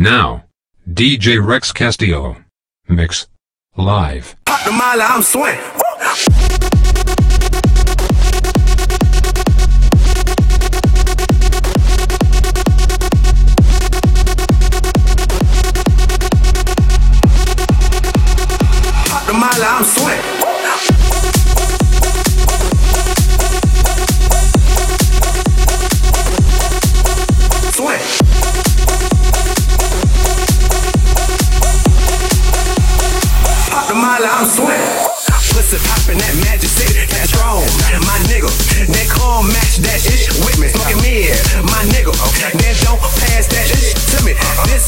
Now, DJ Rex Castillo. Mix. Live. Pop the mile, I'm swing. Pop the mile, I'm swing.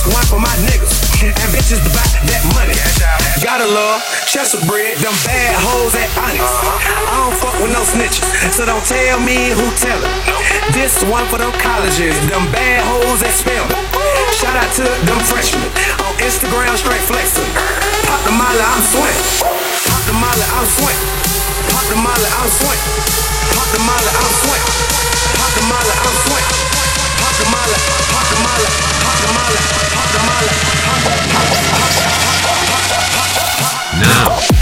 Me. One for my niggas. And bitches buy that money. Gotta love Chester bread, them bad hoes at Onyx. I don't fuck with no snitches, so don't tell me who tell it. This one for them colleges, them bad hoes that spell. Shout out to them freshmen on Instagram, straight flexing. Pop the molly, I'm swing. Pop the molly, I'm swing. Pop the molly, I'm swing. Pop the molly, I'm swing. Pop the molly, I'm swing. Now.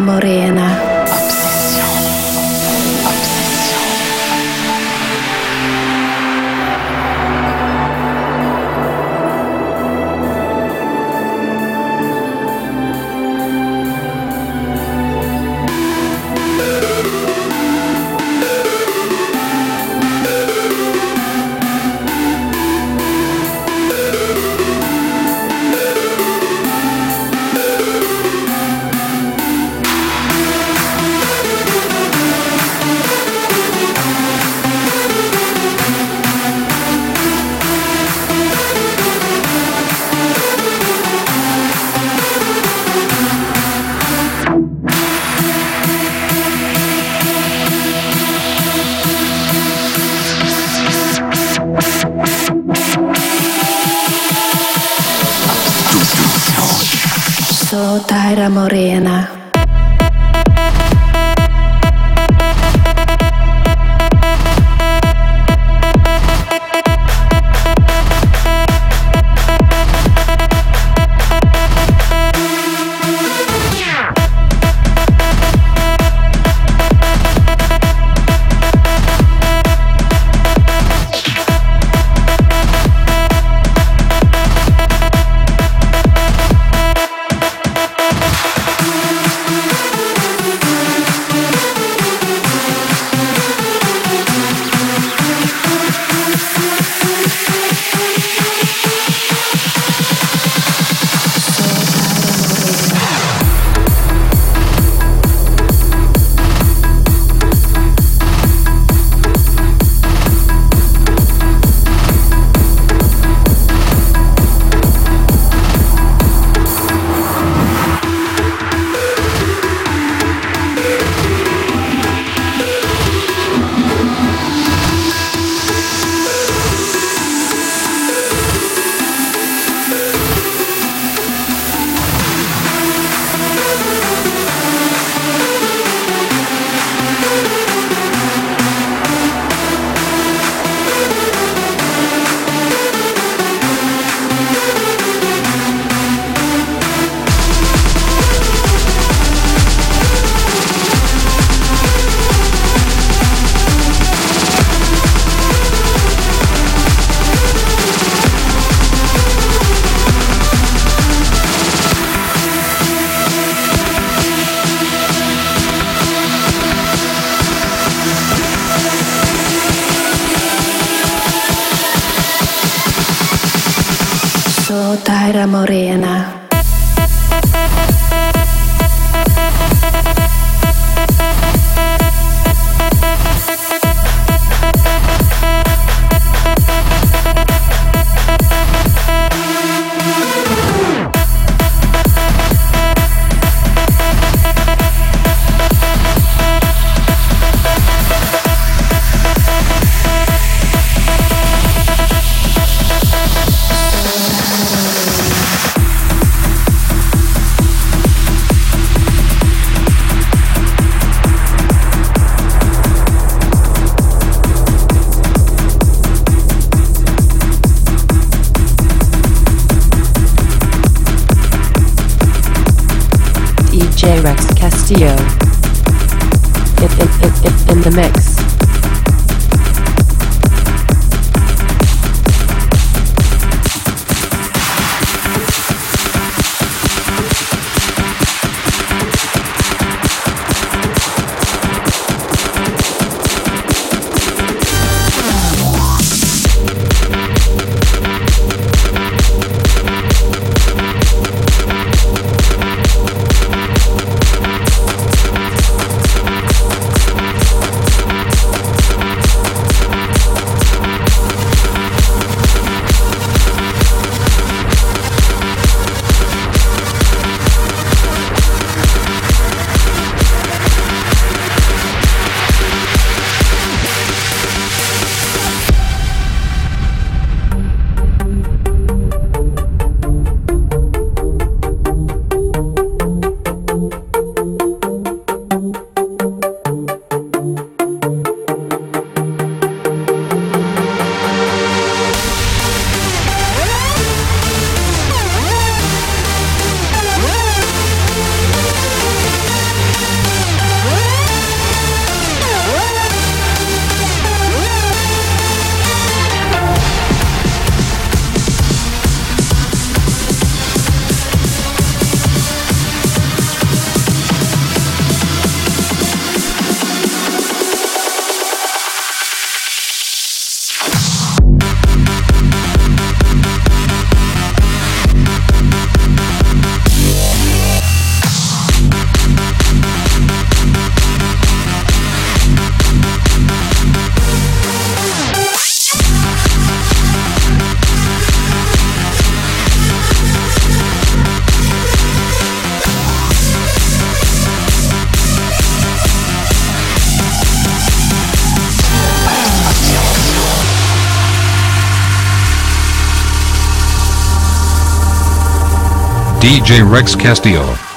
Amore. tight, morena. DJ Rex Castillo. In, in, in, in the mix. Rex Castillo.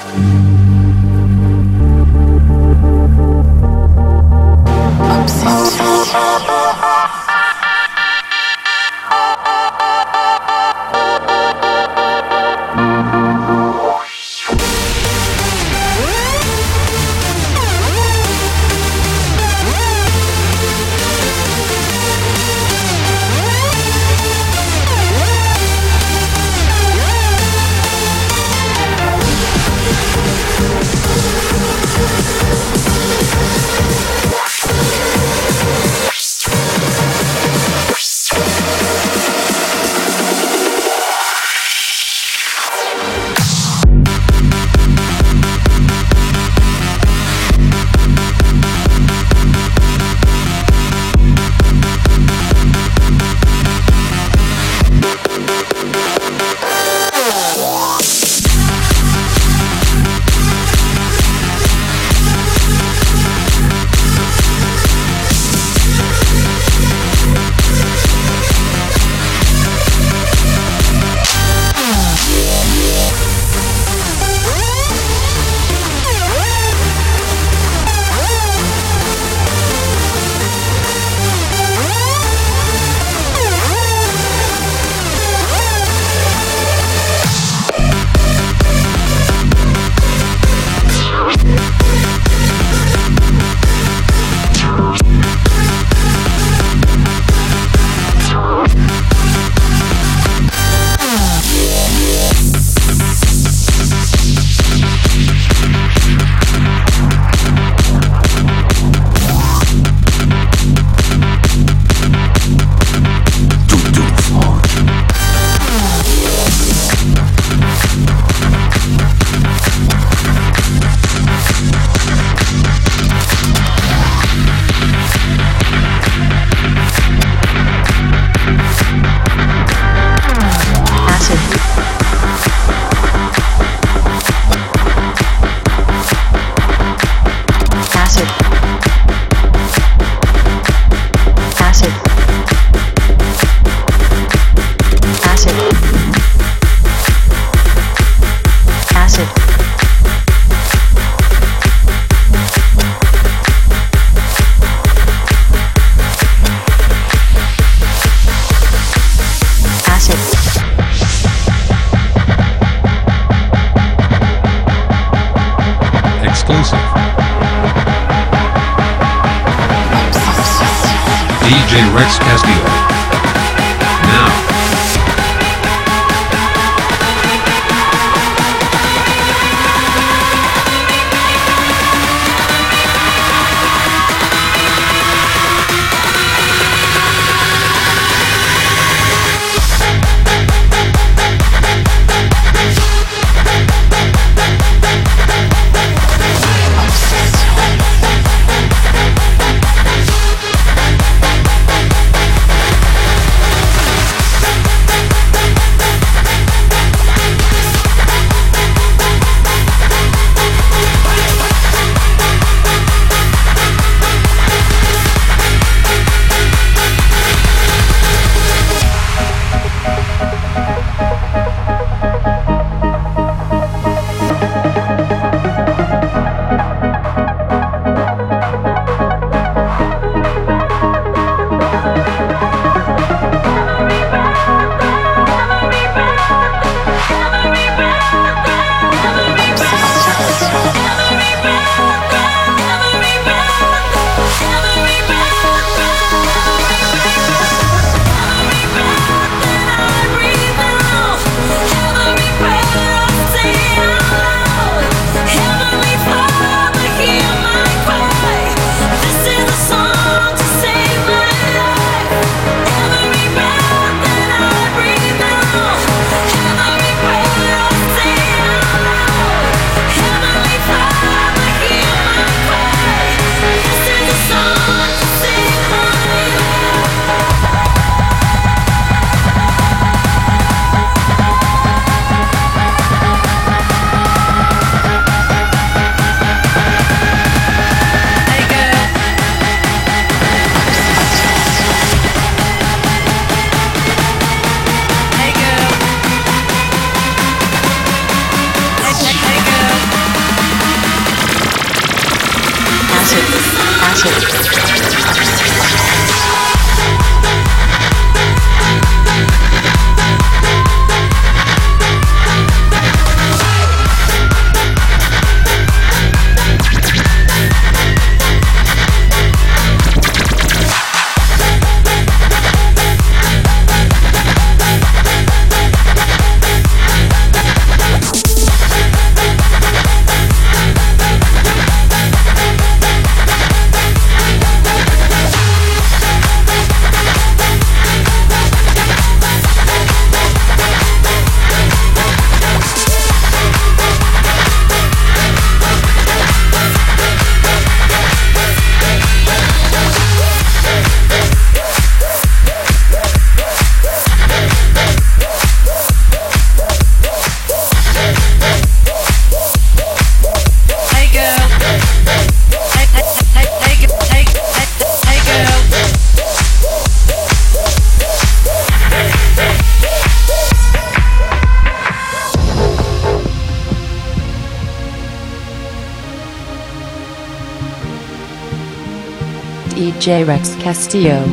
DJ Rex Castillo.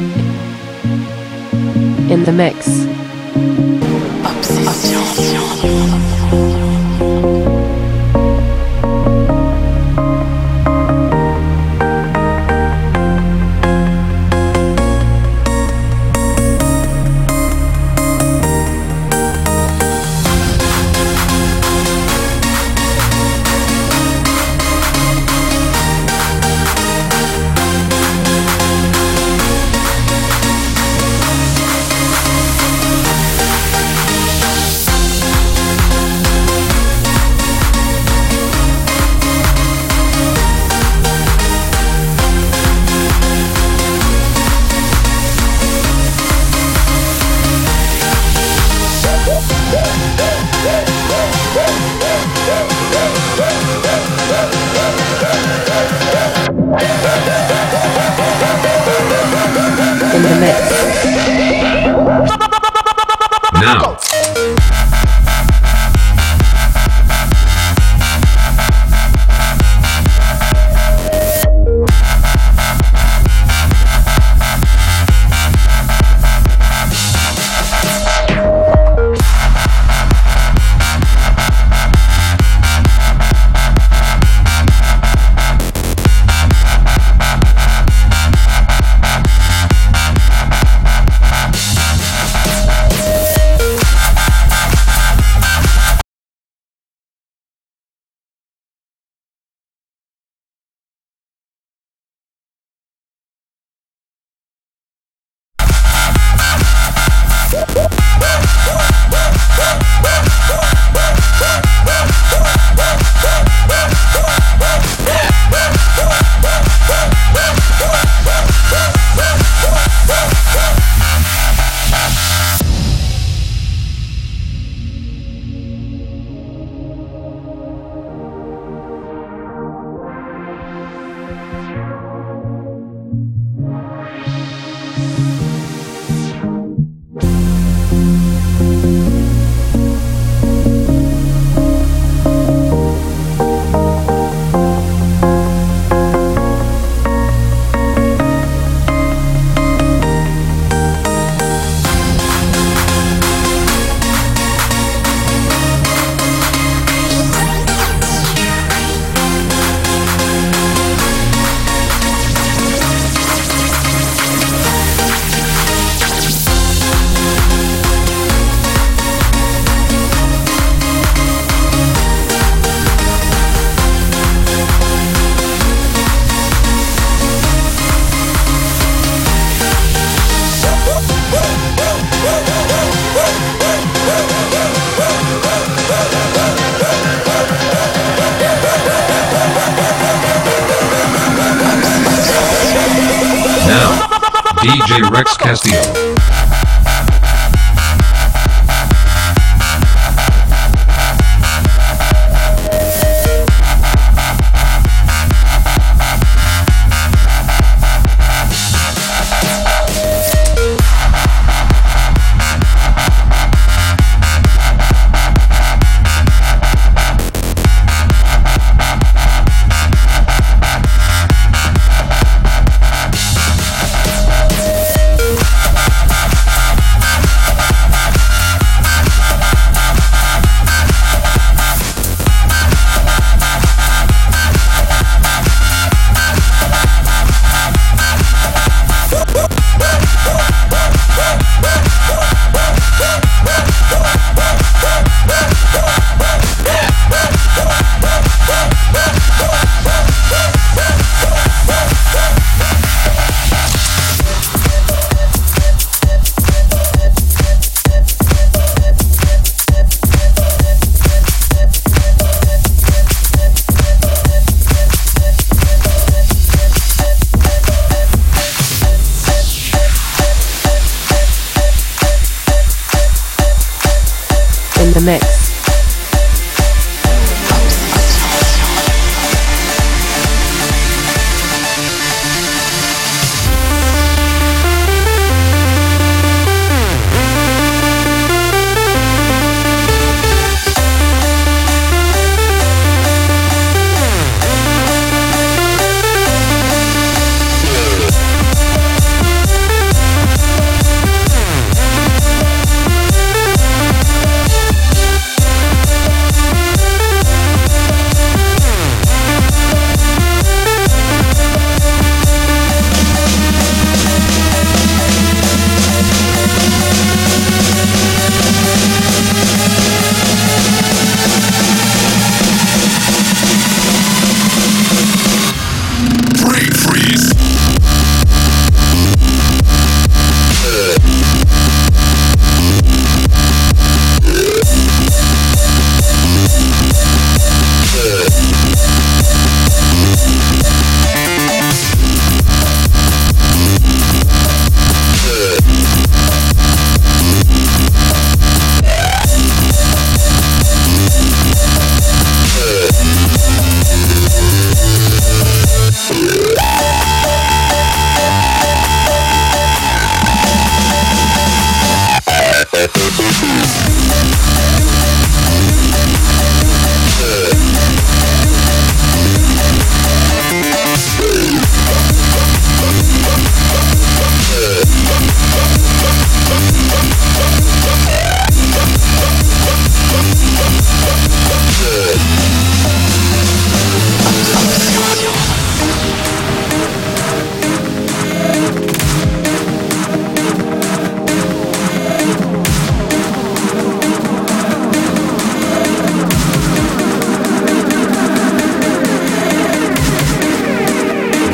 In the mix. Out.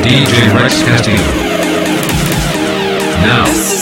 DJ Rex Castillo. Now.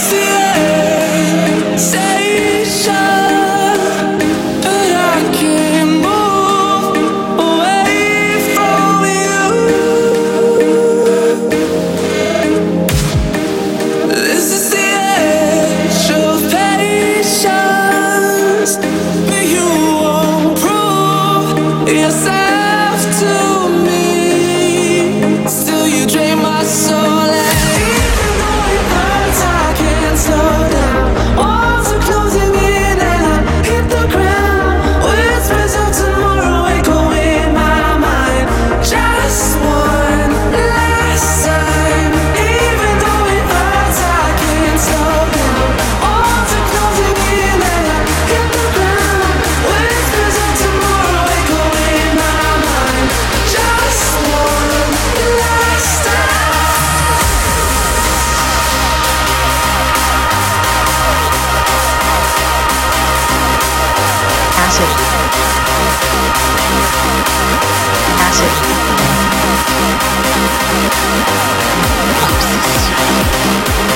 Foxes.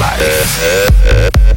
life.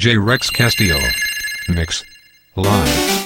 DJ Rex Castillo. Mix. Live.